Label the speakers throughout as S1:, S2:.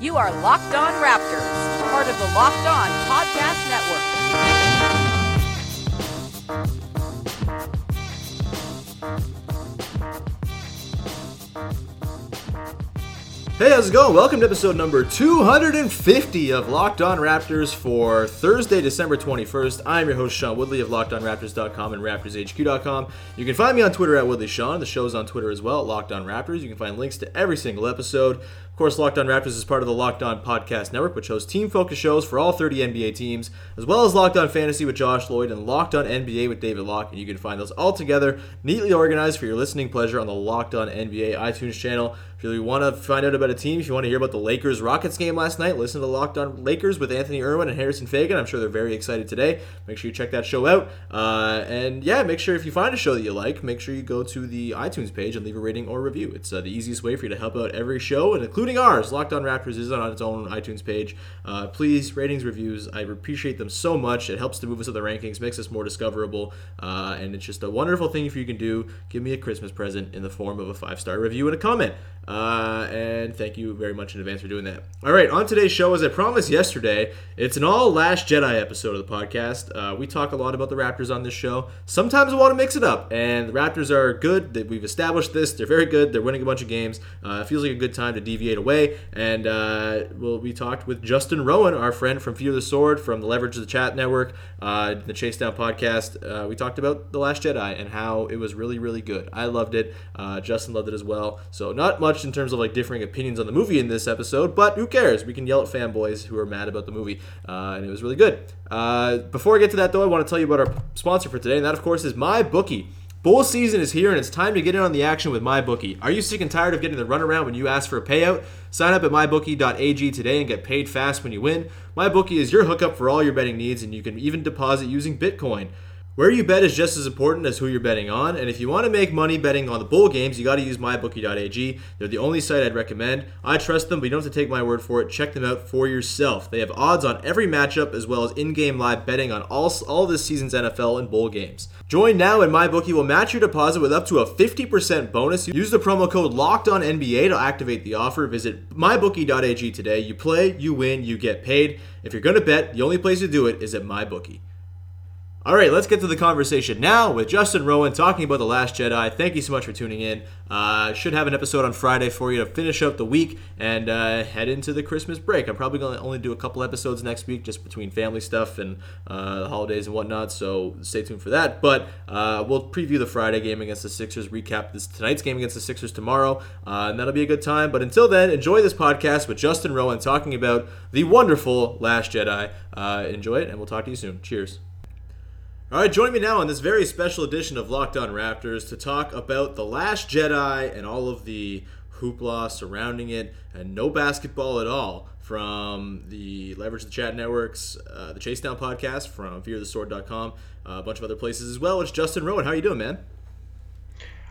S1: You are Locked On Raptors, part of the Locked On Podcast Network.
S2: Hey, how's it going? Welcome to episode number 250 of Locked On Raptors for Thursday, December 21st. I'm your host, Sean Woodley of LockedOnRaptors.com and RaptorsHQ.com. You can find me on Twitter at WoodleySean. The show's on Twitter as well, Locked On Raptors. You can find links to every single episode. Course, Locked On Raptors is part of the Locked On Podcast Network, which hosts team focused shows for all 30 NBA teams, as well as Locked On Fantasy with Josh Lloyd and Locked On NBA with David Locke. And you can find those all together, neatly organized for your listening pleasure on the Locked On NBA iTunes channel. If you want to find out about a team, if you want to hear about the Lakers Rockets game last night, listen to Locked On Lakers with Anthony Irwin and Harrison Faigen. I'm sure they're very excited today. Make sure you check that show out. Uh, and yeah, make sure if you find a show that you like, make sure you go to the iTunes page and leave a rating or review. It's uh, the easiest way for you to help out every show, and including ours. Locked On Raptors is on its own iTunes page. Uh, please, ratings, reviews. I appreciate them so much. It helps to move us up the rankings, makes us more discoverable, uh, and it's just a wonderful thing if you can do. Give me a Christmas present in the form of a five star review and a comment. Uh, and thank you very much in advance for doing that. All right, on today's show, as I promised yesterday, it's an all Last Jedi episode of the podcast. Uh, we talk a lot about the Raptors on this show. Sometimes I want to mix it up, and the Raptors are good. That we've established this. They're very good. They're winning a bunch of games. Uh, it feels like a good time to deviate away. And uh, well, we talked with Justin Rowan, our friend from Fear the Sword, from the Leverage of the Chat Network, uh, the Chase Down podcast. Uh, we talked about the Last Jedi and how it was really, really good. I loved it. Uh, Justin loved it as well. So not much in terms of like differing opinions on the movie in this episode, but who cares? We can yell at fanboys who are mad about the movie, uh, and it was really good. Uh, before I get to that, though, I want to tell you about our sponsor for today, and that, of course, is MyBookie. Bowl season is here, and it's time to get in on the action with MyBookie. Are you sick and tired of getting the runaround when you ask for a payout? Sign up at mybookie.ag today and get paid fast when you win. MyBookie is your hookup for all your betting needs, and you can even deposit using Bitcoin. Where you bet is just as important as who you're betting on, and if you want to make money betting on the bowl games, you got to use mybookie.ag. They're the only site I'd recommend. I trust them, but you don't have to take my word for it. Check them out for yourself. They have odds on every matchup as well as in-game live betting on all all this season's NFL and bowl games. Join now, and MyBookie will match your deposit with up to a 50% bonus. Use the promo code Locked On NBA to activate the offer. Visit mybookie.ag today. You play, you win, you get paid. If you're going to bet, the only place to do it is at MyBookie. All right, let's get to the conversation now with Justin Rowan talking about The Last Jedi. Thank you so much for tuning in. Uh, should have an episode on Friday for you to finish up the week and uh, head into the Christmas break. I'm probably going to only do a couple episodes next week just between family stuff and uh, the holidays and whatnot, so stay tuned for that. But uh, we'll preview the Friday game against the Sixers, recap this tonight's game against the Sixers tomorrow, uh, and that'll be a good time. But until then, enjoy this podcast with Justin Rowan talking about the wonderful Last Jedi. Uh, enjoy it, and we'll talk to you soon. Cheers. All right, join me now on this very special edition of Locked On Raptors to talk about The Last Jedi and all of the hoopla surrounding it, and no basketball at all from the Leverage the Chat Networks, uh, the Chase Down podcast from fearthesword.com, uh, a bunch of other places as well. It's Justin Rowan. How are you doing, man?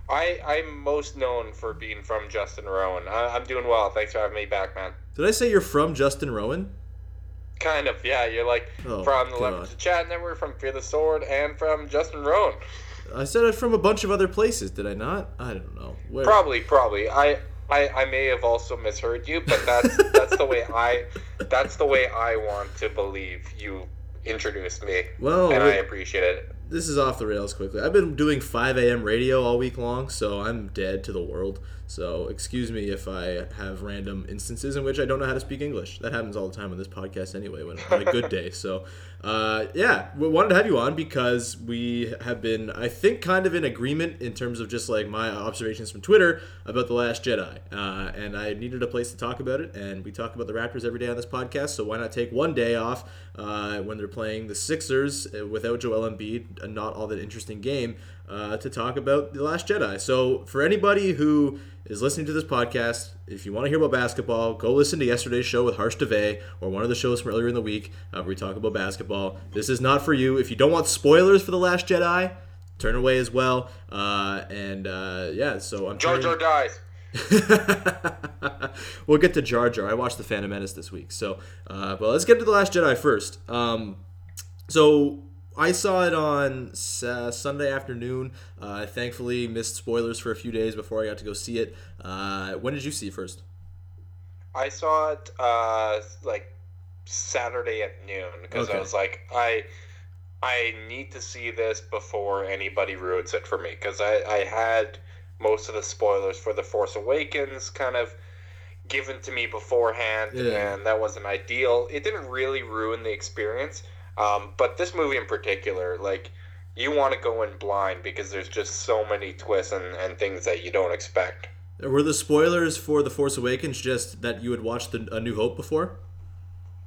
S3: I, I'm most known for being from Justin Rowan. I, I'm doing well. Thanks for having me back, man.
S2: Did I say you're from Justin Rowan?
S3: Kind of, yeah. You're like
S2: Oh,
S3: from the. Leverage the Chat Network, from Fear the Sword, and from Justin Rowan.
S2: I said it from a bunch of other places, did I not? I don't know. Where?
S3: Probably, probably. I, I, I may have also misheard you, but that's that's the way I that's the way I want to believe you introduced me,
S2: Well,
S3: and I appreciate it.
S2: This is off the rails quickly. I've been doing 5 a.m. radio all week long, so I'm dead to the world. So excuse me if I have random instances in which I don't know how to speak English. That happens all the time on this podcast anyway, when on a good day. So uh, yeah, we wanted to have you on because we have been, I think, kind of in agreement in terms of just like my observations from Twitter about the Last Jedi, uh, and I needed a place to talk about it. And we talk about the Raptors every day on this podcast, so why not take one day off uh, when they're playing the Sixers uh, without Joel Embiid, a not all that interesting game. Uh, to talk about The Last Jedi. So, for anybody who is listening to this podcast, if you want to hear about basketball, go listen to yesterday's show with Harsh Devay or one of the shows from earlier in the week uh, where we talk about basketball. This is not for you. If you don't want spoilers for The Last Jedi, turn away as well. Uh, and uh, yeah, so I'm
S3: Jar Jar dies.
S2: we'll get to Jar Jar. I watched The Phantom Menace this week, so uh, but let's get to The Last Jedi first. Um, so I saw it on uh, Sunday afternoon. Uh, I thankfully missed spoilers for a few days before I got to go see it. Uh, when did you see it first?
S3: I saw it uh, like Saturday at noon because
S2: Okay.
S3: I was like, I I need to see this before anybody ruins it for me because I, I had most of the spoilers for The Force Awakens kind of given to me beforehand,
S2: Yeah.
S3: and that wasn't ideal. It didn't really ruin the experience, um, but this movie in particular, like. You want to go in blind because there's just so many twists and, and things that you don't expect.
S2: Were the spoilers for The Force Awakens just that you had watched the, A New Hope before?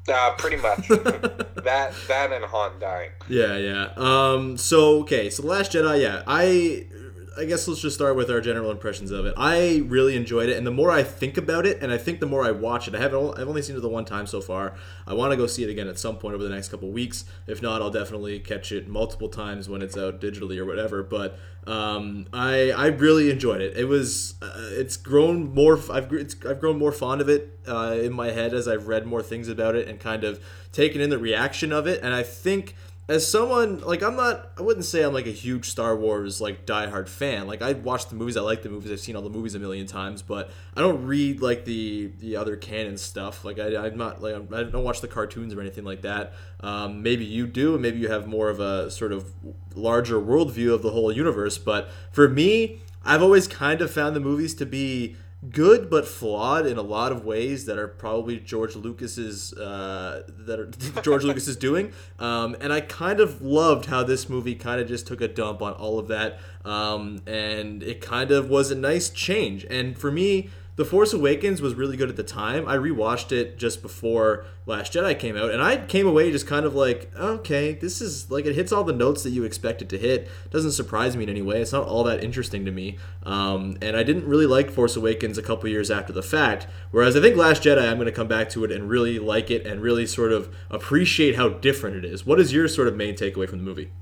S3: Uh, pretty much. that that and Han dying.
S2: Yeah, yeah. Um, so okay, so The Last Jedi, yeah. I I guess let's just start with our general impressions of it. I really enjoyed it, and the more I think about it, and I think the more I watch it, I haven't I've only seen it the one time so far. I want to go see it again at some point over the next couple weeks. If not, I'll definitely catch it multiple times when it's out digitally or whatever. But um, I I really enjoyed it. It was uh, it's grown more. I've I've grown more fond of it uh, in my head as I've read more things about it and kind of taken in the reaction of it. And I think as someone like I'm not I wouldn't say I'm like a huge Star Wars like diehard fan. Like I watch the movies, I like the movies, I've seen all the movies a million times, but I don't read like the the other canon stuff. Like I, I'm not like I don't watch the cartoons or anything like that. Um, maybe you do, and maybe you have more of a sort of larger worldview of the whole universe. But for me, I've always kind of found the movies to be good but flawed in a lot of ways that are probably George Lucas's uh, that are George Lucas is doing. Um, and I kind of loved how this movie kind of just took a dump on all of that, um, and it kind of was a nice change. And for me. The Force Awakens was really good at the time. I rewatched it just before Last Jedi came out, and I came away just kind of like, okay, this is like it hits all the notes that you expect it to hit. Doesn't surprise me in any way. It's not all that interesting to me. Um, and I didn't really like Force Awakens a couple years after the fact. Whereas I think Last Jedi, I'm going to come back to it and really like it and really sort of appreciate how different it is. What is your sort of main takeaway from the movie?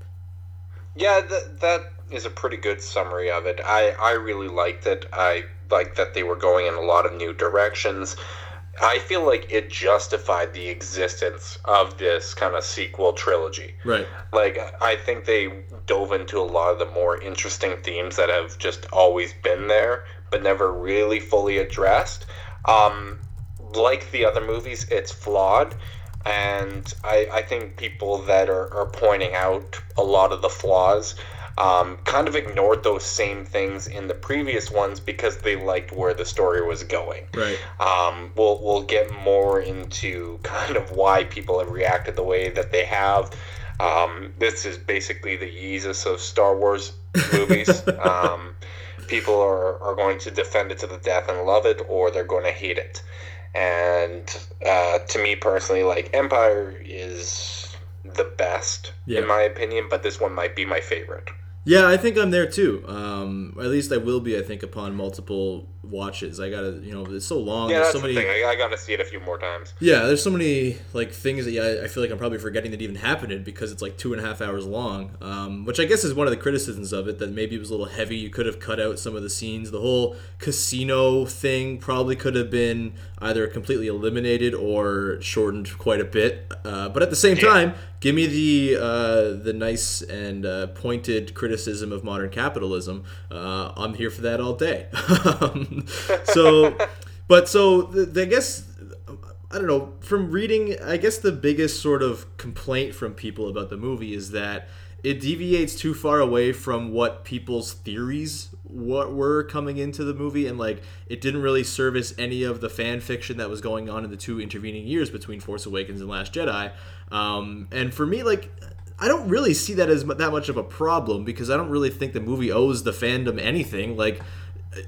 S3: Yeah, that that is a pretty good summary of it. I I really liked it. I liked that they were going in a lot of new directions. I feel like it justified the existence of this kind of sequel trilogy.
S2: Right.
S3: Like I think they dove into a lot of the more interesting themes that have just always been there, but never really fully addressed. Um, like the other movies, it's flawed, and I, I think people that are, are pointing out a lot of the flaws um, kind of ignored those same things in the previous ones because they liked where the story was going.
S2: Right.
S3: Um, we'll we'll get more into kind of why people have reacted the way that they have. Um, this is basically the Yeezus of Star Wars movies. um, people are, are going to defend it to the death and love it, or they're going to hate it. And uh, to me personally, like Empire is the best
S2: Yeah.
S3: in my opinion, but this one might be my favorite.
S2: Yeah, I think I'm there too. Um, at least I will be. I think upon multiple watches, I gotta, you know, it's so long.
S3: Yeah, that's
S2: so
S3: the thing. I, I got to see it a few more times.
S2: Yeah, there's so many like things that yeah, I feel like I'm probably forgetting that even happened because it's like two and a half hours long. Um, which I guess is one of the criticisms of it that maybe it was a little heavy. You could have cut out some of the scenes. The whole casino thing probably could have been either completely eliminated or shortened quite a bit. Uh, but at the same time, give me the uh, the nice and uh, pointed criticism of modern capitalism. Uh, I'm here for that all day. Um, so, but so th- th- I guess I don't know. From reading, I guess the biggest sort of complaint from people about the movie is that it deviates too far away from what people's theories what were coming into the movie and like it didn't really service any of the fan fiction that was going on in the two intervening years between Force Awakens and Last Jedi. Um, and for me, like I don't really see that as that much of a problem because I don't really think the movie owes the fandom anything. Like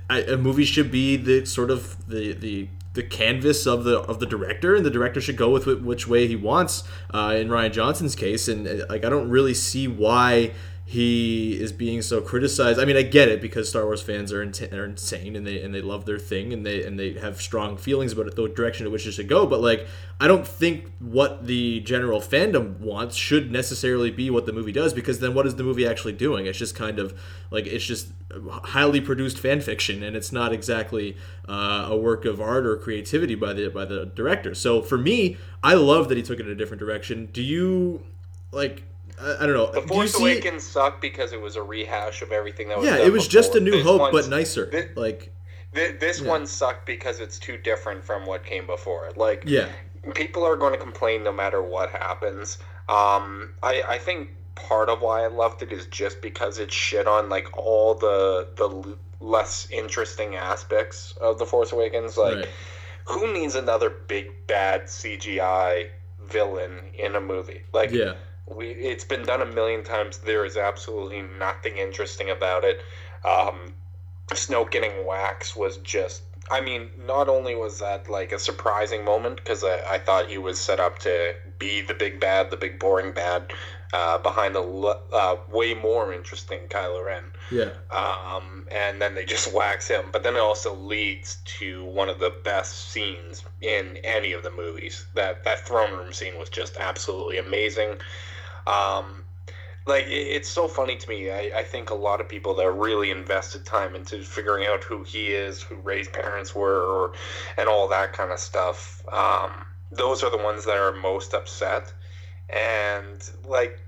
S2: I, a movie should be the sort of the the the canvas of the of the director, and the director should go with wh- which way he wants. Uh, in Rian Johnson's case, and uh, like I don't really see why he is being so criticized. I mean, I get it because Star Wars fans are, int- are insane and they and they love their thing and they and they have strong feelings about it, the direction in which it should go. But like, I don't think what the general fandom wants should necessarily be what the movie does because then what is the movie actually doing? It's just kind of like it's just highly produced fan fiction and it's not exactly uh, a work of art or creativity by the by the director. So for me, I love that he took it in a different direction. Do you like? I, don't know.
S3: The Force
S2: see-
S3: Awakens sucked because it was a rehash of everything that was.
S2: Yeah, it was just a. New
S3: This
S2: Hope, but nicer. like,
S3: thi- this
S2: Yeah.
S3: one sucked because it's too different from what came before. Like,
S2: yeah,
S3: people are going to complain no matter what happens. Um, I, I think part of why I loved it is just because it shit on like all the the l- less interesting aspects of the Force Awakens. Like,
S2: right.
S3: who needs another big bad CGI villain in a movie? Like,
S2: yeah,
S3: we it's been done a million times. There is absolutely nothing interesting about it. Um, Snoke getting wax was just. I mean, not only was that like a surprising moment because I, I thought he was set up to be the big bad, the big boring bad, uh, behind the l- uh, way more interesting Kylo Ren
S2: yeah,
S3: um, and then they just wax him. But then it also leads to one of the best scenes in any of the movies. That that throne room scene was just absolutely amazing. Um, like it, it's so funny to me. I, I think a lot of people that really invested time into figuring out who he is, who Rey's parents were, or, and all that kind of stuff. Um, those are the ones that are most upset. And like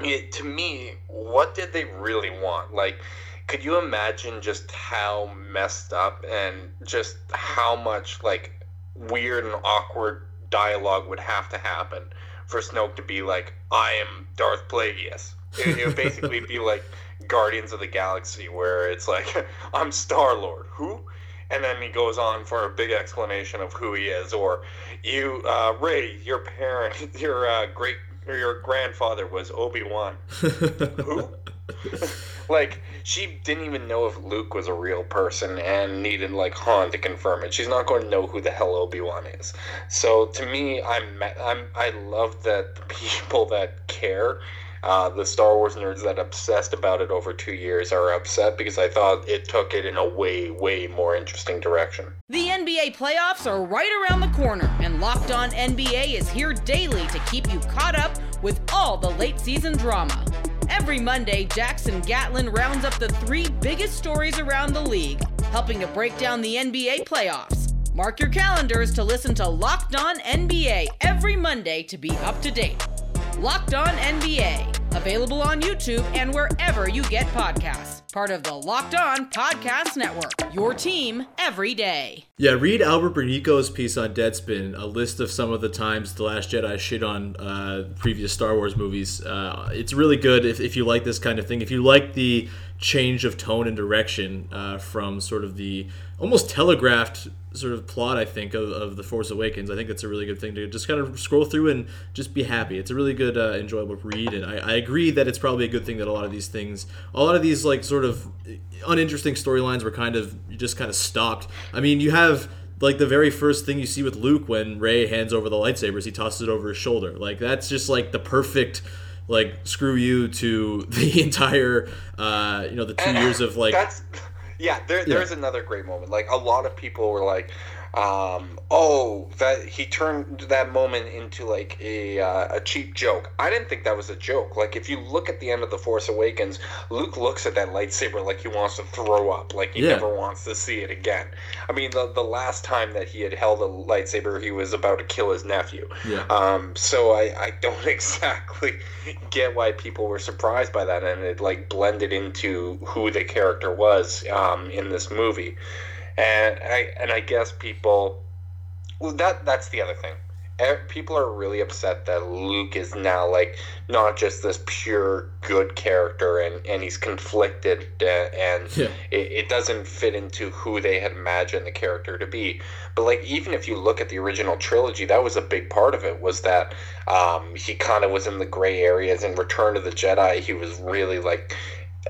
S3: it, to me, what did they really want? Like, could you imagine just how messed up and just how much like weird and awkward dialogue would have to happen for Snoke to be like, "I am Darth Plagueis." It, it would basically be like Guardians of the Galaxy, where it's like, "I'm Star Lord." Who? And then he goes on for a big explanation of who he is, or you, uh, Rey, your parent, your uh, great, your grandfather was Obi Wan. Who? like she didn't even know if Luke was a real person and needed like Han to confirm it. She's not going to know who the hell Obi Wan is. So to me, I'm I'm I love that the people that care, uh, the Star Wars nerds that obsessed about it over two years are upset because I thought it took it in a way way more interesting direction.
S1: The NBA playoffs are right around the corner, and Locked On NBA is here daily to keep you caught up with all the late season drama. Every Monday, Jackson Gatlin rounds up the three biggest stories around the league, helping to break down the NBA playoffs. Mark your calendars to listen to Locked On NBA every Monday to be up to date. Locked On NBA, available on YouTube and wherever you get podcasts. Part of the Locked On Podcast Network. Your team every day.
S2: yeah. Read Albert Burneko's piece on Deadspin, a list of some of the times the Last Jedi shit on uh, previous Star Wars movies. Uh, it's really good if, if you like this kind of thing. If you like the change of tone and direction uh, from sort of the almost telegraphed sort of plot, I think, of, of The Force Awakens. I think that's a really good thing to just kind of scroll through and just be happy. It's a really good, uh, enjoyable read, and I, I agree that it's probably a good thing that a lot of these things, a lot of these like sort of uninteresting storylines were kind of just kind of stopped. I mean, you have like the very first thing you see with Luke when Rey hands over the lightsabers, he tosses it over his shoulder. Like that's just like the perfect like screw you to the entire uh you know the two
S3: And
S2: years of like
S3: that's yeah there, there's another great moment like a lot of people were like um, oh that he turned that moment into like a, uh, a cheap joke. I didn't think that was a joke. Like if you look at the end of the force awakens luke looks at that lightsaber like he wants to throw up like he
S2: Yeah.
S3: never wants to see it again. I mean the, the last time that he had held a lightsaber he was about to kill his nephew.
S2: Yeah.
S3: Um, so I, I don't exactly get why people were surprised by that, and it like blended into who the character was um, in this movie, and I and I guess people, well, that that's the other thing. People are really upset that Luke is now like not just this pure good character, and and he's conflicted, uh, and
S2: Yeah.
S3: it, it doesn't fit into who they had imagined the character to be. But like even if you look at the original trilogy, that was a big part of it. Was that um, he kind of was in the gray areas in Return of the Jedi. He was really like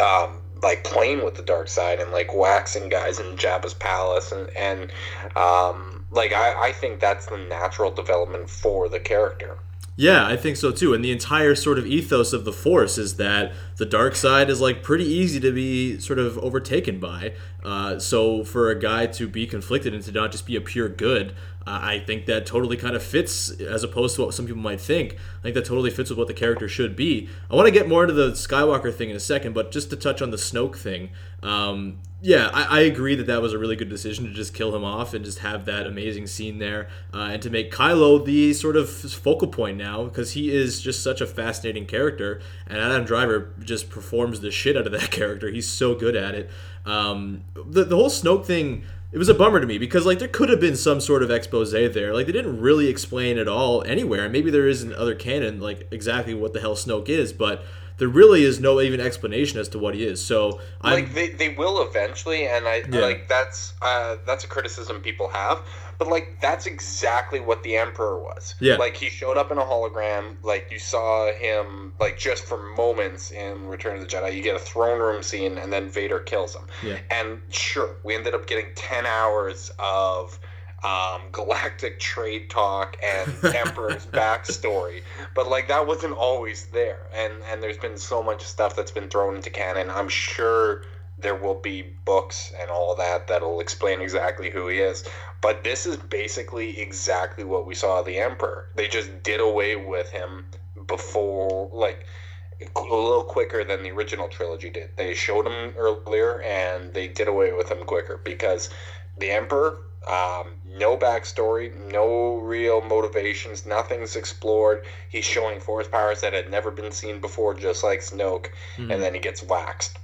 S3: um, like playing with the dark side and like waxing guys in Jabba's palace and and um, like I, I think that's the natural development for the character.
S2: Yeah, I think so too. And the entire sort of ethos of the Force is that the dark side is like pretty easy to be sort of overtaken by. Uh, so for a guy to be conflicted and to not just be a pure good, I think that totally kind of fits as opposed to what some people might think. I think that totally fits with what the character should be. I want to get more into the Skywalker thing in a second, but just to touch on the Snoke thing. Um, yeah, I, I, agree that that was a really good decision to just kill him off and just have that amazing scene there, uh, and to make Kylo the sort of focal point now because he is just such a fascinating character, and Adam Driver just performs the shit out of that character. He's so good at it. Um, the the whole Snoke thing. It was a bummer to me because like there could have been some sort of expose there. Like they didn't really explain at all anywhere. And Maybe there is in other canon like exactly what the hell Snoke is, but there really is no even explanation as to what he is. So
S3: like I'm, they, they will eventually, and I yeah. like that's uh, that's a criticism people have. But like that's exactly what the Emperor was.
S2: Yeah.
S3: Like he showed up in a hologram. Like you saw him like just for moments in Return of the Jedi. You get a throne room scene, and then Vader kills him.
S2: Yeah.
S3: And sure, we ended up getting ten hours of um, galactic trade talk and Emperor's backstory, but like that wasn't always there, and and there's been so much stuff that's been thrown into canon. I'm sure there will be books and all that that'll explain exactly who he is, but this is basically exactly what we saw the Emperor. They just did away with him before, like a little quicker than the original trilogy did. They showed him earlier and they did away with him quicker because the Emperor um, no backstory, no real motivations, nothing's explored. He's showing force powers that had never been seen before, just like Snoke, mm-hmm. and then he gets waxed.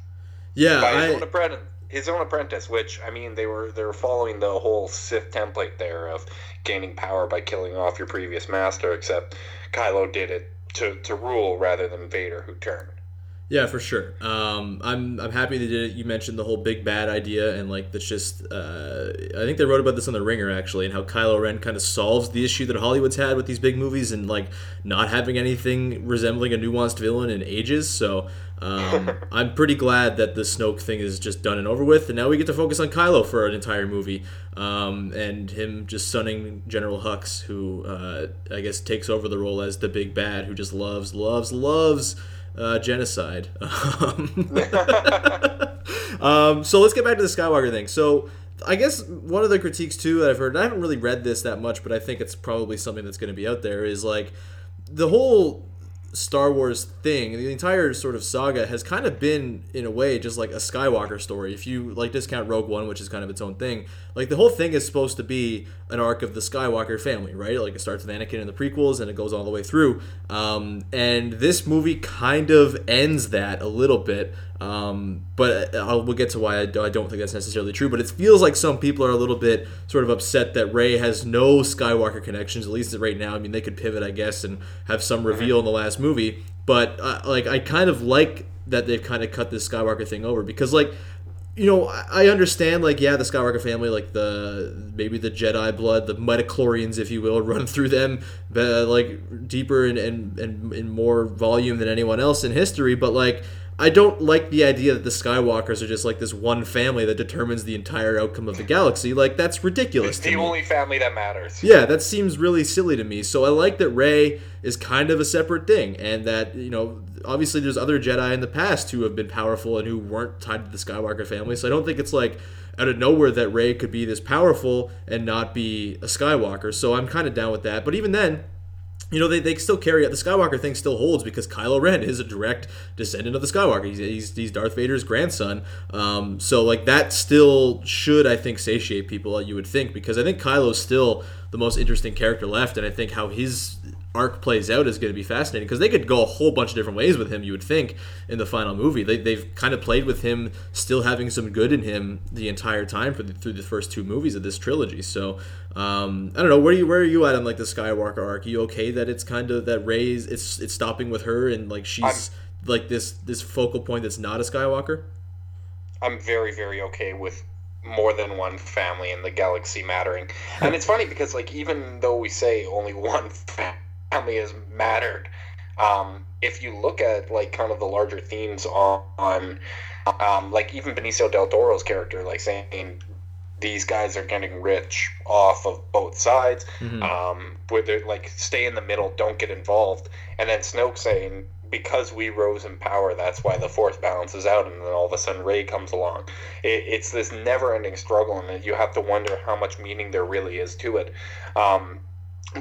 S2: Yeah,
S3: by his, I... own apprentice, his own apprentice. Which I mean, they were they were following the whole Sith template there of gaining power by killing off your previous master. Except Kylo did it to to rule rather than Vader, who turned.
S2: Yeah, for sure. Um, I'm I'm happy they did it. You mentioned the whole big bad idea, and like that's just. Uh, I think they wrote about this on the Ringer actually, and how Kylo Ren kind of solves the issue that Hollywood's had with these big movies and like not having anything resembling a nuanced villain in ages. So um, I'm pretty glad that the Snoke thing is just done and over with, and now we get to focus on Kylo for an entire movie, um, and him just sunning General Hux, who uh, I guess takes over the role as the big bad, who just loves, loves, loves uh, genocide. um, so let's get back to the Skywalker thing. So I guess one of the critiques too that I've heard, I haven't really read this that much, but I think it's probably something that's going to be out there, is like the whole Star Wars thing, the entire sort of saga has kind of been in a way just like a Skywalker story. If you like discount Rogue One, which is kind of its own thing, like the whole thing is supposed to be an arc of the Skywalker family, right? Like it starts with Anakin in the prequels and it goes all the way through. Um, and this movie kind of ends that a little bit. Um, but I'll, we'll get to why I, I don't think that's necessarily true. But it feels like some people are a little bit sort of upset that Rey has no Skywalker connections, at least right now. I mean, they could pivot, I guess, and have some reveal in the last movie. But uh, like, I kind of like that they've kind of cut this Skywalker thing over because like you know, I understand, like, yeah, the Skywalker family, like the maybe the Jedi blood, the midichlorians, if you will, run through them, but, like deeper and, and and in more volume than anyone else in history. But like, I don't like the idea that the Skywalkers are just like this one family that determines the entire outcome of the galaxy. Like that's ridiculous.
S3: It's the only family that matters.
S2: Yeah, that seems really silly to me. So I like that Rey is kind of a separate thing, and that you know, obviously there's other Jedi in the past who have been powerful and who weren't tied to the Skywalker family. So I don't think it's like out of nowhere that Rey could be this powerful and not be a Skywalker. So I'm kind of down with that. But even then you know, they, they still carry out the Skywalker thing still holds because Kylo Ren is a direct descendant of the Skywalker. He's, he's, he's Darth Vader's grandson. Um, so, like, that still should, I think, satiate people, you would think, because I think Kylo's still the most interesting character left, and I think how his arc plays out is going to be fascinating because they could go a whole bunch of different ways with him you would think in the final movie. They, they've kind of played with him still having some good in him the entire time for the, through the first two movies of this trilogy. So um, I don't know where are you where are you at on like the Skywalker arc? Are you okay that it's kind of that Rey's it's it's stopping with her and like she's I'm, like this this focal point that's not a Skywalker?
S3: I'm very very okay with more than one family in the galaxy mattering and it's funny because like even though we say only one family has mattered. Um, if you look at like kind of the larger themes on, on um, like even Benicio del Toro's character, like saying these guys are getting rich off of both sides.
S2: Mhm.
S3: Um, where they're like stay in the middle, don't get involved, and then Snoke saying because we rose in power, that's why the Force balances out, and then all of a sudden Rey comes along. It, it's this never-ending struggle, and you have to wonder how much meaning there really is to it. Um,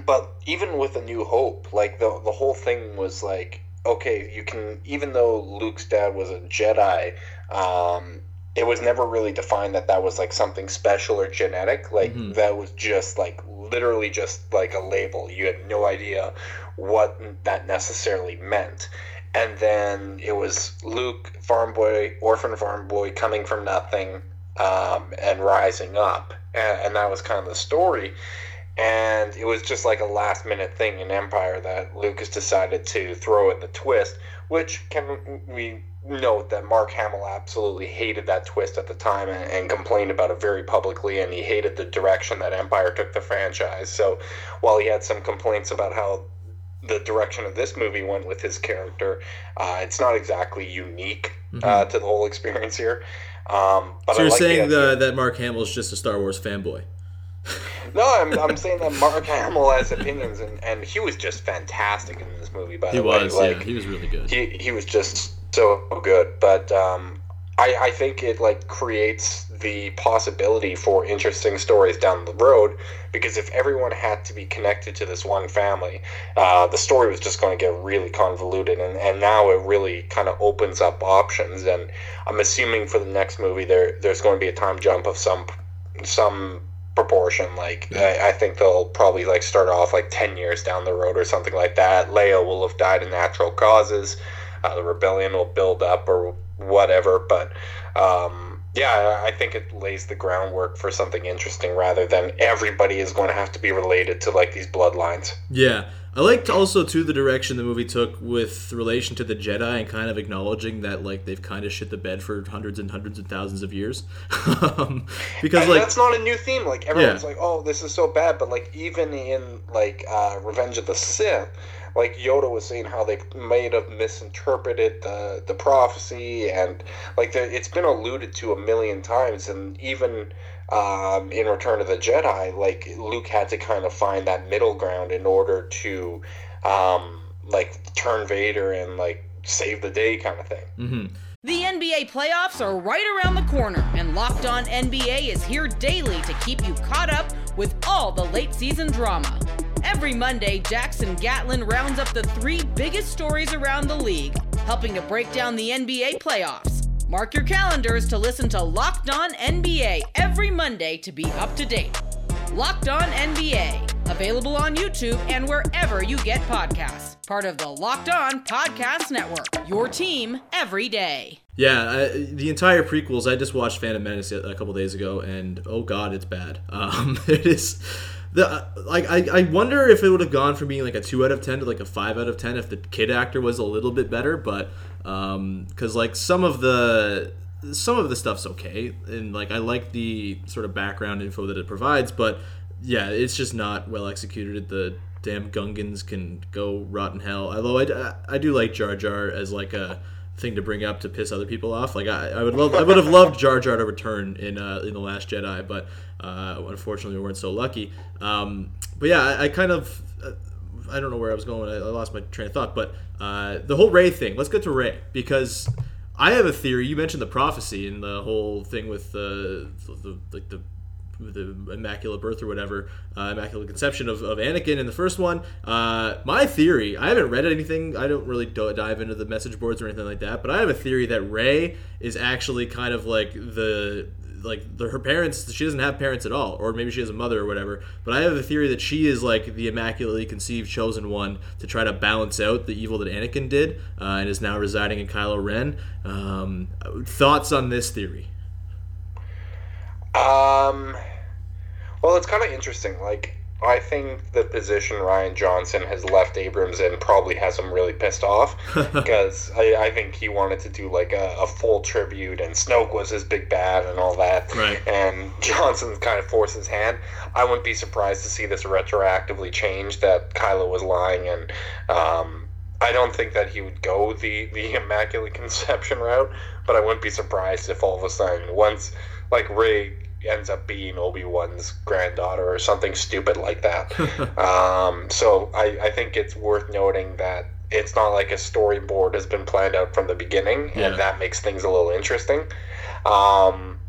S3: but even with a new hope like the the whole thing was like okay you can even though luke's dad was a jedi um it was never really defined that that was like something special or genetic like
S2: Mhm.
S3: that was just like literally just like a label. You had no idea what that necessarily meant. And then it was luke farm boy orphan farm boy coming from nothing um, and rising up. And, and that was kind of the story and it was just like a last minute thing in Empire that Lucas decided to throw in the twist, which can we note that Mark Hamill absolutely hated that twist at the time and, and complained about it very publicly, and he hated the direction that Empire took the franchise. So while he had some complaints about how the direction of this movie went with his character, uh, it's not exactly unique uh, to the whole experience here. Um, but
S2: Mm-hmm. So you're
S3: like
S2: saying the, that Mark Hamill's just a Star Wars fanboy?
S3: No, I'm, I'm saying that Mark Hamill has opinions, and, and he was just fantastic in this movie. By
S2: He
S3: the way,
S2: was,
S3: like
S2: yeah, he was really good.
S3: he he was just so good. But um, I I think it like creates the possibility for interesting stories down the road because if everyone had to be connected to this one family, uh, the story was just going to get really convoluted, and and now it really kind of opens up options. And I'm assuming for the next movie there there's going to be a time jump of some some proportion. Like I, I think they'll probably like start off like ten years down the road or something like that. Leia will have died of natural causes. Uh, the rebellion will build up or whatever. But um, yeah, I think it lays the groundwork for something interesting rather than everybody is going to have to be related to like these bloodlines.
S2: Yeah. I liked also too the direction the movie took with relation to the Jedi and kind of acknowledging that like they've kind of shit the bed for hundreds and hundreds and thousands of years. um, because
S3: And
S2: like
S3: that's not a new theme. Like everyone's
S2: Yeah.
S3: like, "Oh, this is so bad," but like even in like uh, Revenge of the Sith, like Yoda was saying how they might have misinterpreted the the prophecy, and like the, it's been alluded to a million times, and even. Um, in Return of the Jedi, like Luke had to kind of find that middle ground in order to, um, like turn Vader and like save the day, kind of thing.
S2: mhm.
S1: The NBA playoffs are right around the corner, and Locked On NBA is here daily to keep you caught up with all the late season drama. Every Monday, Jackson Gatlin rounds up the three biggest stories around the league, helping to break down the NBA playoffs. Mark your calendars to listen to Locked On NBA every Monday to be up to date. Locked On NBA, available on YouTube and wherever you get podcasts. Part of the Locked On Podcast Network, your team every day.
S2: Yeah, I, the entire prequels. I just watched Phantom Menace a couple days ago, and oh god, it's bad. Um, it is the like I, I wonder if it would have gone from being like a two out of ten to like a five out of ten if the kid actor was a little bit better, but um, because like some of the some of the stuff's okay, and like I like the sort of background info that it provides, but yeah, it's just not well executed. The damn Gungans can go rotten hell. Although I, I do like Jar Jar as like a thing to bring up to piss other people off. Like I, I would love, I would have loved Jar Jar to return in uh, in the Last Jedi, but uh, unfortunately we weren't so lucky. Um, but yeah, I, I kind of. Uh, I don't know where I was going. I, I lost my train of thought. But uh, the whole Rey thing. Let's get to Rey because I have a theory. You mentioned the prophecy and the whole thing with the, the like the the immaculate birth or whatever, uh, immaculate conception of, of Anakin in the first one. Uh, my theory, I haven't read anything. I don't really do- dive into the message boards or anything like that. But I have a theory that Rey is actually kind of like the like the, her parents. She doesn't have parents at all, or maybe she has a mother or whatever. But I have a theory that she is like the immaculately conceived chosen one to try to balance out the evil that Anakin did, uh, and is now residing in Kylo Ren. Um, thoughts on this theory?
S3: Um, well, it's kind of interesting. Like, I think the position Rian Johnson has left Abrams in probably has him really pissed off because I, I think he wanted to do like a, a full tribute, and Snoke was his big bad and all that.
S2: Right.
S3: And Johnson kind of forced his hand. I wouldn't be surprised to see this retroactively change that Kylo was lying, and um, I don't think that he would go the the immaculate conception route, but I wouldn't be surprised if all of a sudden once like Rey ends up being Obi Wan's granddaughter or something stupid like that. um, so I, I think it's worth noting that it's not like a storyboard has been planned out from the beginning,
S2: Yeah.
S3: and that makes things a little interesting. Um,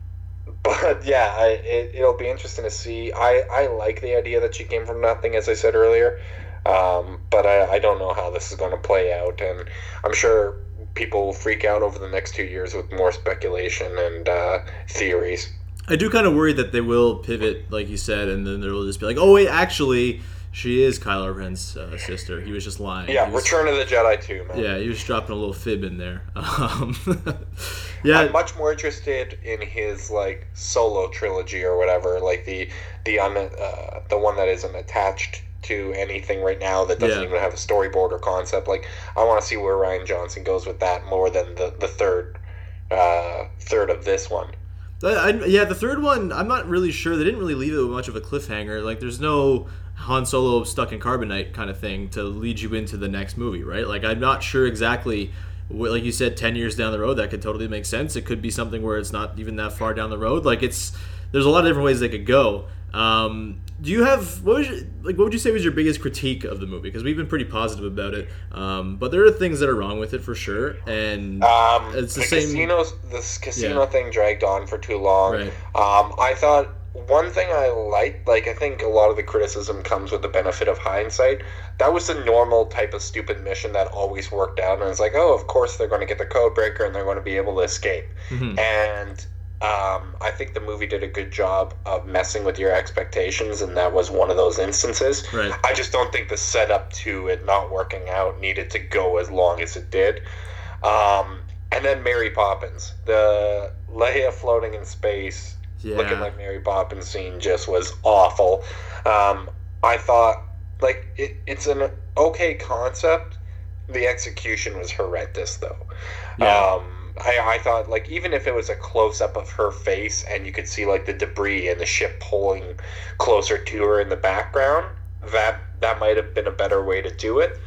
S3: but yeah, I, it, it'll be interesting to see. I, I like the idea that she came from nothing, as I said earlier. Um, but I, I don't know how this is going to play out, and I'm sure people will freak out over the next two years with more speculation and uh, theories.
S2: I do kind of worry that they will pivot, like you said, and then they'll just be like, "Oh wait, actually, she is Kylo Ren's uh, sister. He was just lying."
S3: Yeah,
S2: was-
S3: Return of the Jedi too, man.
S2: Yeah, he was dropping a little fib in there. Um, yeah,
S3: I'm much more interested in his like solo trilogy or whatever, like the the un, uh, the one that isn't attached to anything right now that doesn't
S2: Yeah.
S3: even have a storyboard or concept. Like I want to see where Rian Johnson goes with that more than the the third uh, third of this one.
S2: I, I- yeah, the third one, I'm not really sure. They didn't really leave it with much of a cliffhanger. Like, there's no Han Solo stuck in carbonite kind of thing to lead you into the next movie, right? Like, I'm not sure exactly. wh- Like you said, ten years down the road, that could totally make sense. It could be something where it's not even that far down the road. Like, it's there's a lot of different ways they could go. Um, do you have what was your, like what would you say was your biggest critique of the movie? Because we've been pretty positive about it, um, but there are things that are wrong with it for sure. And
S3: Um,
S2: It's the
S3: the,
S2: same-
S3: casinos, this casino
S2: Yeah.
S3: thing dragged on for too long.
S2: Right.
S3: Um, I thought one thing I liked, like I think a lot of the criticism comes with the benefit of hindsight. That was the normal type of stupid mission that always worked out, and it's like, oh, of course they're going to get the code breaker and they're going to be able to escape.
S2: Mhm.
S3: And um, I think the movie did a good job of messing with your expectations, and that was one of those instances.
S2: Right.
S3: I just don't think the setup to it not working out needed to go as long as it did. Um, and then Mary Poppins, the Leia floating in space, looking like Mary Poppins scene just was awful. Um, I thought like it, it's an okay concept. The execution was horrendous, though.
S2: Yeah.
S3: Um, I, I thought like even if it was a close up of her face and you could see like the debris and the ship pulling closer to her in the background, that that might have been a better way to do it.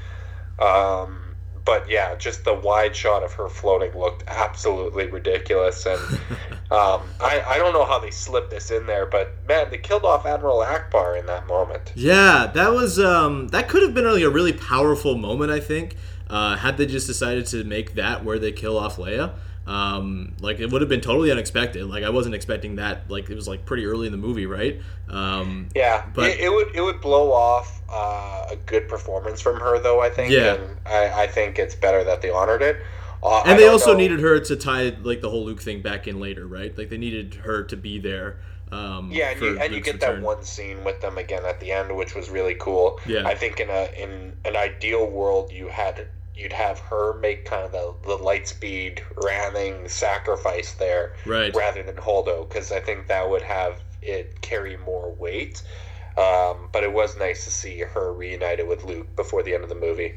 S3: Um, but yeah, just the wide shot of her floating looked absolutely ridiculous, and um, I I don't know how they slipped this in there, but man, they killed off Admiral Ackbar in that moment.
S2: Yeah, that was um that could have been like a really powerful moment, I think. Uh, had they just decided to make that where they kill off Leia. Um, like it would have been totally unexpected. Like I wasn't expecting that. Like it was like pretty early in the movie, right? Um,
S3: Yeah,
S2: But-
S3: it, it would it would blow off uh, a good performance from her, though. I think,
S2: Yeah.
S3: and I, I think it's better that they honored it. Uh, I
S2: and they also
S3: know-
S2: needed her to tie like the whole Luke thing back in later, right? Like they needed her to be there. Um,
S3: Yeah, and you, and you get that one scene with them again at the end, which was really cool.
S2: Yeah.
S3: I think in a in an ideal world, you had you'd have her make kind of the the light speed ramming sacrifice there,
S2: Right.
S3: rather than Holdo, because I think that would have it carry more weight. Um, but it was nice to see her reunited with Luke before the end of the movie.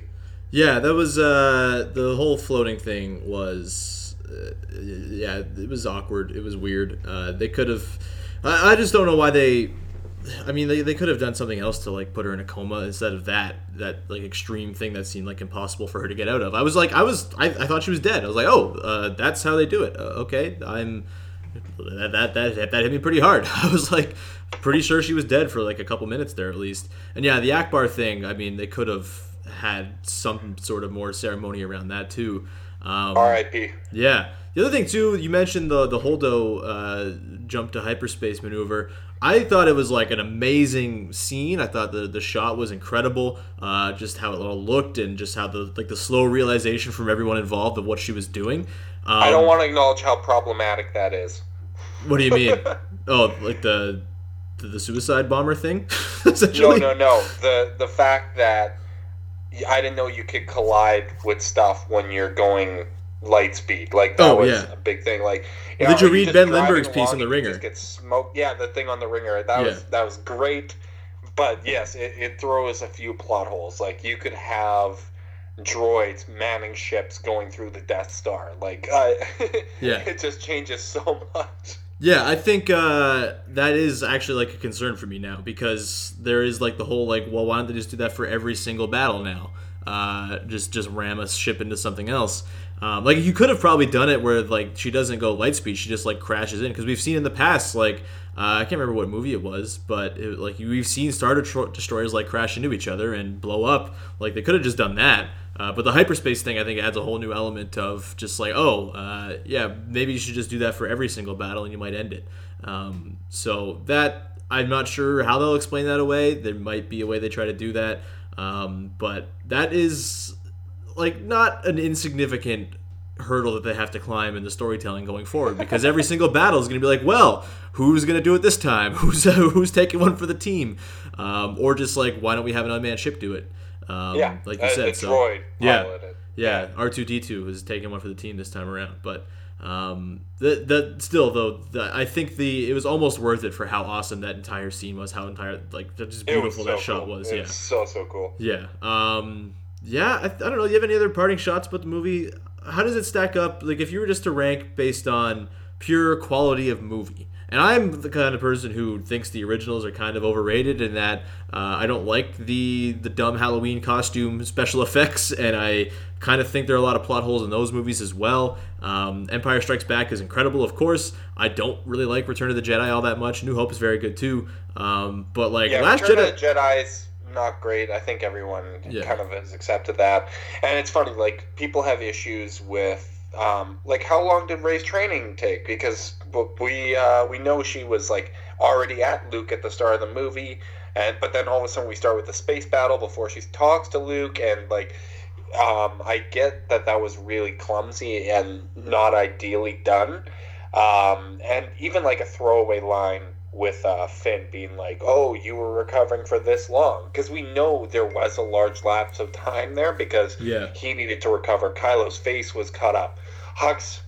S2: Yeah, that was uh, the whole floating thing was uh, yeah, it was awkward. It was weird. Uh, they could have. I, I just don't know why they. I mean, they, they could have done something else to like put her in a coma instead of that that like extreme thing that seemed like impossible for her to get out of. I was like, I was, I, I thought she was dead. I was like, oh, uh, that's how they do it. Uh, okay, I'm. That, that that that hit me pretty hard. I was like, pretty sure she was dead for like a couple minutes there at least. And yeah, the Ackbar thing. I mean, they could have had some sort of more ceremony around that too. Um,
S3: R.I.P.
S2: yeah. The other thing too, you mentioned the the Holdo uh, jump to hyperspace maneuver. I thought it was like an amazing scene. I thought the the shot was incredible. Uh, just how it all looked and just how the like the slow realization from everyone involved of what she was doing. Um,
S3: I don't want to acknowledge how problematic that is.
S2: What do you mean? oh, like the the, the suicide bomber thing?
S3: No, no, no. The the fact that I didn't know you could collide with stuff when you're going light speed. Like that
S2: Oh,
S3: was
S2: yeah.
S3: a big thing. Like,
S2: did you read Ben Lindbergh's piece on The Ringer?
S3: Just get smoked. Yeah, the thing on the ringer. That was that was great. But yes, it, it throws a few plot holes. Like you could have droids manning ships going through the Death Star. Like, uh,
S2: Yeah.
S3: it just changes so much.
S2: Yeah, I think uh, that is actually like a concern for me now because there is like the whole like, well, why don't they just do that for every single battle now? Uh, just just ram a ship into something else. Um, like you could have probably done it where like she doesn't go light speed, she just like crashes in because we've seen in the past like Uh, I can't remember what movie it was, but it, like we've seen Star Destroyers like crash into each other and blow up. Like they could have just done that. Uh, but the hyperspace thing, I think, adds a whole new element of just like, oh, uh, yeah, maybe you should just do that for every single battle and you might end it. Um, so that I'm not sure how they'll explain that away. There might be a way they try to do that, um, but that is like not an insignificant hurdle that they have to climb in the storytelling going forward because every single battle is going to be like, well, who's going to do it this time? Who's who's taking one for the team? Um, or just like, why don't we have an unmanned ship do it? Um,
S3: yeah,
S2: like you
S3: uh,
S2: said, so yeah, yeah, R two D two is taking one for the team this time around, but. Um, that that still though, the, I think the it was almost worth it for how awesome that entire scene was, how entire like just beautiful
S3: so
S2: that shot
S3: cool.
S2: was.
S3: It
S2: Yeah,
S3: was so so cool.
S2: yeah. Um, yeah. I, I don't know. Do you have any other parting shots about the movie? How does it stack up? Like, if you were just to rank based on pure quality of movie, and I'm the kind of person who thinks the originals are kind of overrated, and that uh, I don't like the the dumb Halloween costume special effects, and I kind of think there are a lot of plot holes in those movies as well. Um, Empire Strikes Back is incredible, of course. I don't really like Return of the Jedi all that much. New Hope is very good too. Um, but like
S3: Yeah,
S2: Last
S3: Return
S2: Jedi,
S3: of the Jedi's not great. I think everyone
S2: Yeah.
S3: kind of has accepted that. And it's funny, like people have issues with um, like how long did Rey's training take? Because we uh, we know she was like already at Luke at the start of the movie, and but then all of a sudden we start with the space battle before she talks to Luke, and like um, I get that that was really clumsy and not ideally done. Um, and even like a throwaway line with uh, Finn being like, "Oh, you were recovering for this long," because we know there was a large lapse of time there because
S2: Yeah.
S3: he needed to recover. Kylo's face was cut up. Hux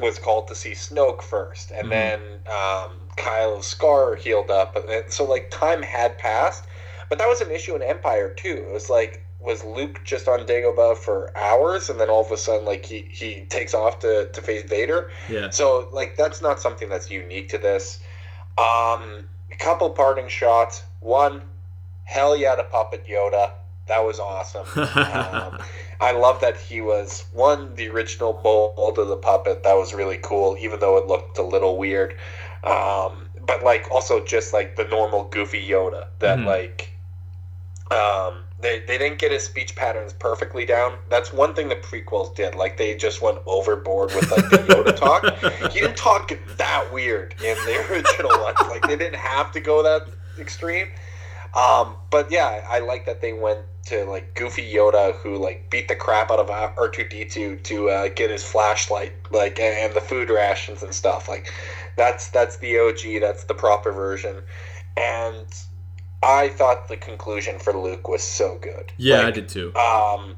S3: was called to see Snoke first, and
S2: Mhm.
S3: then um, Kylo's scar healed up, and so like time had passed. But that was an issue in Empire too. It was like. Was Luke just on Dagobah for hours, and then all of a sudden, like he, he takes off to, to face Vader?
S2: yeah.
S3: So like that's not something that's unique to this. Um, a couple parting shots. One, hell yeah, to puppet Yoda. That was awesome. um, I love that he was one the original mold of the puppet. That was really cool, even though it looked a little weird. Um, but like also just like the normal goofy Yoda that
S2: Mhm.
S3: like um, they, they didn't get his speech patterns perfectly down. That's one thing the prequels did. Like they just went overboard with like the Yoda talk. He didn't talk that weird in the original ones. Like they didn't have to go that extreme. Um, but yeah, I like that they went to like Goofy Yoda, who like beat the crap out of R two D two to uh, get his flashlight, like and, the food rations and stuff. Like that's that's the OG. That's the proper version. And I thought the conclusion for Luke was so good.
S2: Yeah, I did too.
S3: um,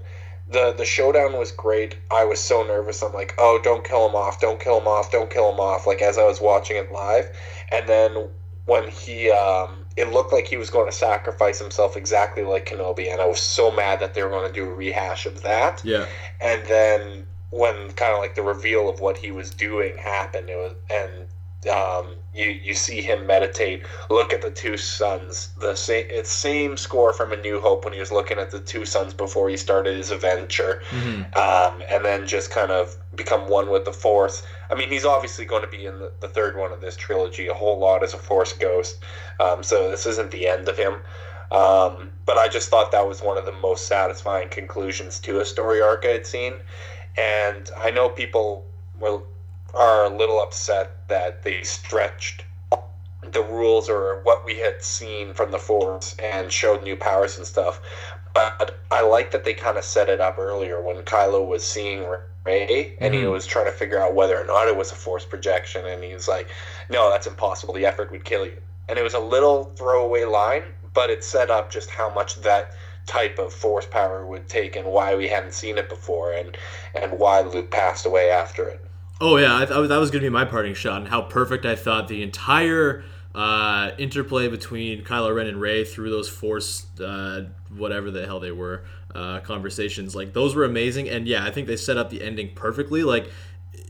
S3: the the showdown was great. I was so nervous. I'm like, oh, don't kill him off, don't kill him off, don't kill him off. Like as I was watching it live, and then when he, um, it looked like he was going to sacrifice himself exactly like Kenobi, and I was so mad that they were going to do a rehash of that.
S2: Yeah.
S3: And then when kind of like the reveal of what he was doing happened, it was and um, you you see him meditate, look at the two suns. The same it's same score from A New Hope when he was looking at the two suns before he started his adventure,
S2: Mhm.
S3: um, and then just kind of become one with the Force. I mean, he's obviously going to be in the, the third one of this trilogy a whole lot as a Force ghost. Um, so this isn't the end of him. Um, but I just thought that was one of the most satisfying conclusions to a story arc I had seen. And I know people will, are a little upset that they stretched the rules or what we had seen from the Force and showed new powers and stuff. But I like that they kind of set it up earlier when Kylo was seeing Rey and he
S2: Mhm.
S3: was trying to figure out whether or not it was a Force projection. And he was like, no, that's impossible. The effort would kill you. And it was a little throwaway line, but it set up just how much that type of force power would take and why we hadn't seen it before and and why Luke passed away after it.
S2: Oh yeah, I thought that was gonna be my parting shot, and how perfect I thought the entire uh, interplay between Kylo Ren and Rey through those Force, uh, whatever the hell they were, uh, conversations, like those were amazing. And yeah, I think they set up the ending perfectly. Like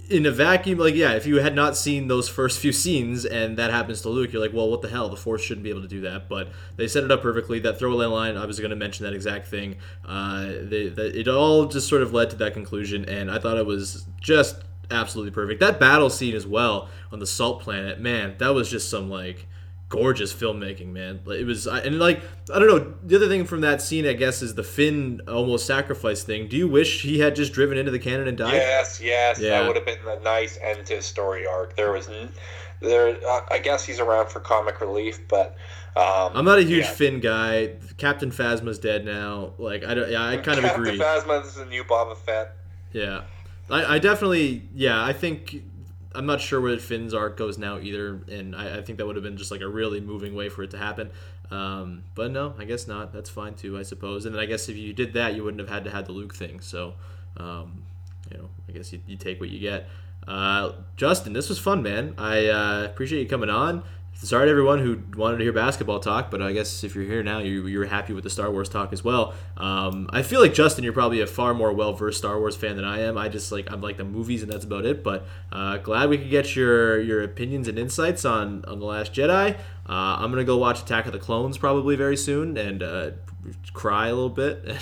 S2: in a vacuum, like yeah, if you had not seen those first few scenes and that happens to Luke, you're like, well, what the hell? The Force shouldn't be able to do that. But they set it up perfectly. That throwaway line, I was going to mention that exact thing. Uh, they, that it all just sort of led to that conclusion, and I thought it was just absolutely perfect. That battle scene as well on the salt planet, man, that was just some like gorgeous filmmaking, man. It was, I- and like I don't know. The other thing from that scene, I guess, is the Finn almost sacrifice thing. Do you wish he had just driven into the cannon and died?
S3: Yes, yes,
S2: Yeah.
S3: that would have been a nice end to his story arc. There was, there. I guess he's around for comic relief, but um,
S2: I'm not a huge
S3: yeah.
S2: Finn guy. Captain Phasma's dead now. Like I don't. Yeah, I kind of
S3: Captain
S2: agree.
S3: Phasma is the new Boba Fett.
S2: Yeah, I, I definitely. Yeah, I think I'm not sure where Finn's arc goes now either, and I, I think that would have been just like a really moving way for it to happen. Um, but no, I guess not. That's fine too, I suppose. And then I guess if you did that, you wouldn't have had to have the Luke thing. So, um, you know, I guess you, you take what you get. Uh, Justin, this was fun, man. I uh, appreciate you coming on. Sorry to everyone who wanted to hear basketball talk, but I guess if you're here now, you, you're happy with the Star Wars talk as well. Um, I feel like Justin, you're probably a far more well versed Star Wars fan than I am. I just like I'm like the movies, and that's about it. But uh, glad we could get your your opinions and insights on on the Last Jedi. Uh, I'm gonna go watch Attack of the Clones probably very soon and uh, cry a little bit.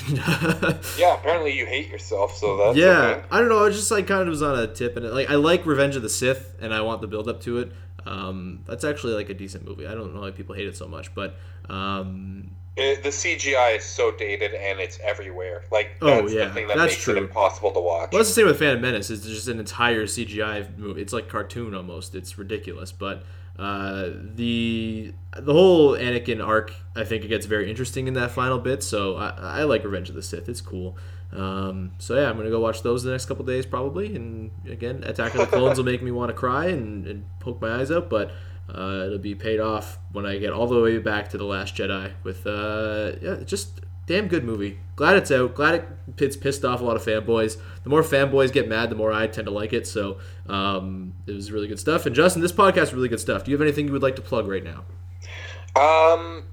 S3: Yeah, apparently you hate yourself, so that's
S2: yeah,
S3: okay.
S2: I don't know. I just like kind of was on a tip, and it, like I like Revenge of the Sith, and I want the build up to it. Um, that's actually like a decent movie. I don't know why people hate it so much, but um,
S3: It, the CGI is so dated and it's everywhere. Like
S2: Oh, yeah,
S3: the thing that
S2: that's
S3: makes
S2: true.
S3: it impossible to watch.
S2: well, that's the same with Phantom Menace. It's just an entire CGI movie. It's like cartoon almost. It's ridiculous, but uh, the the whole Anakin arc, I think it gets very interesting in that final bit. So I, I like Revenge of the Sith. It's cool. Um, so yeah, I'm gonna go watch those the next couple days probably. And again, Attack of the Clones will make me want to cry and, and poke my eyes out, but uh, it'll be paid off when I get all the way back to the Last Jedi with uh, yeah, just damn good movie. Glad it's out. Glad it, it's pissed off a lot of fanboys. The more fanboys get mad, the more I tend to like it. So um, it was really good stuff. And Justin, this podcast is really good stuff. Do you have anything you would like to plug right now?
S3: Um,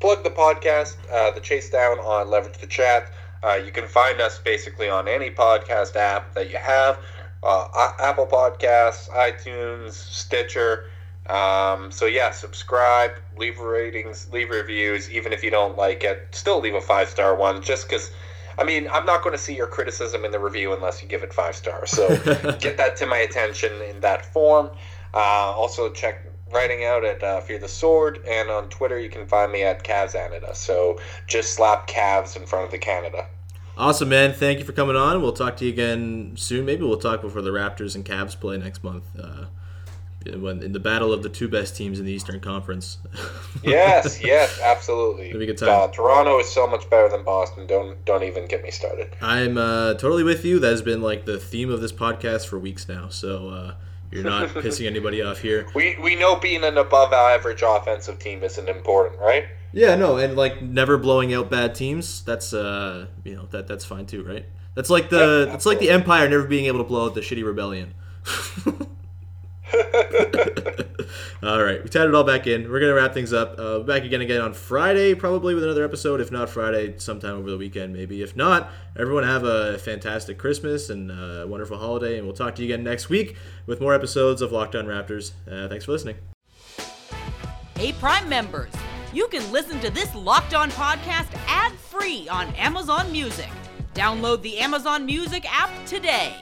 S3: plug the podcast, uh, the Chase Down on Leverage the Chat. Uh, you can find us basically on any podcast app that you have uh, Apple Podcasts, iTunes, Stitcher. Um, so, yeah, subscribe, leave ratings, leave reviews. Even if you don't like it, still leave a five star one just because. I mean, I'm not going to see your criticism in the review unless you give it five stars. So get that to my attention in that form. Uh, also, check writing out at uh, Fear the Sword, and on Twitter you can find me at Cavs Canada. So just slap Cavs in front of the Canada.
S2: Awesome, man. Thank you for coming on. We'll talk to you again soon. Maybe we'll talk before the Raptors and Cavs play next month. Uh, when in the battle of the two best teams in the Eastern Conference.
S3: Yes, yes, absolutely.
S2: It'll be good time.
S3: Uh, Toronto is so much better than Boston. Don't don't even get me started.
S2: I'm uh, totally with you. That has been like the theme of this podcast for weeks now. So uh, you're not pissing anybody off here.
S3: We we know being an above average offensive team isn't important, right?
S2: Yeah, no, and like never blowing out bad teams. That's uh, you know that that's fine too, right? That's like the
S3: Yep,
S2: that's like the Empire never being able to blow out the shitty rebellion. all right, we tied it all back in. We're gonna wrap things up. Uh, back again again on Friday, probably with another episode. If not Friday, sometime over the weekend, maybe. If not, everyone have a fantastic Christmas and a wonderful holiday, and we'll talk to you again next week with more episodes of Locked On Raptors. Uh, thanks for listening.
S1: Hey, Prime members, you can listen to this Locked On podcast ad free on Amazon Music. Download the Amazon Music app today.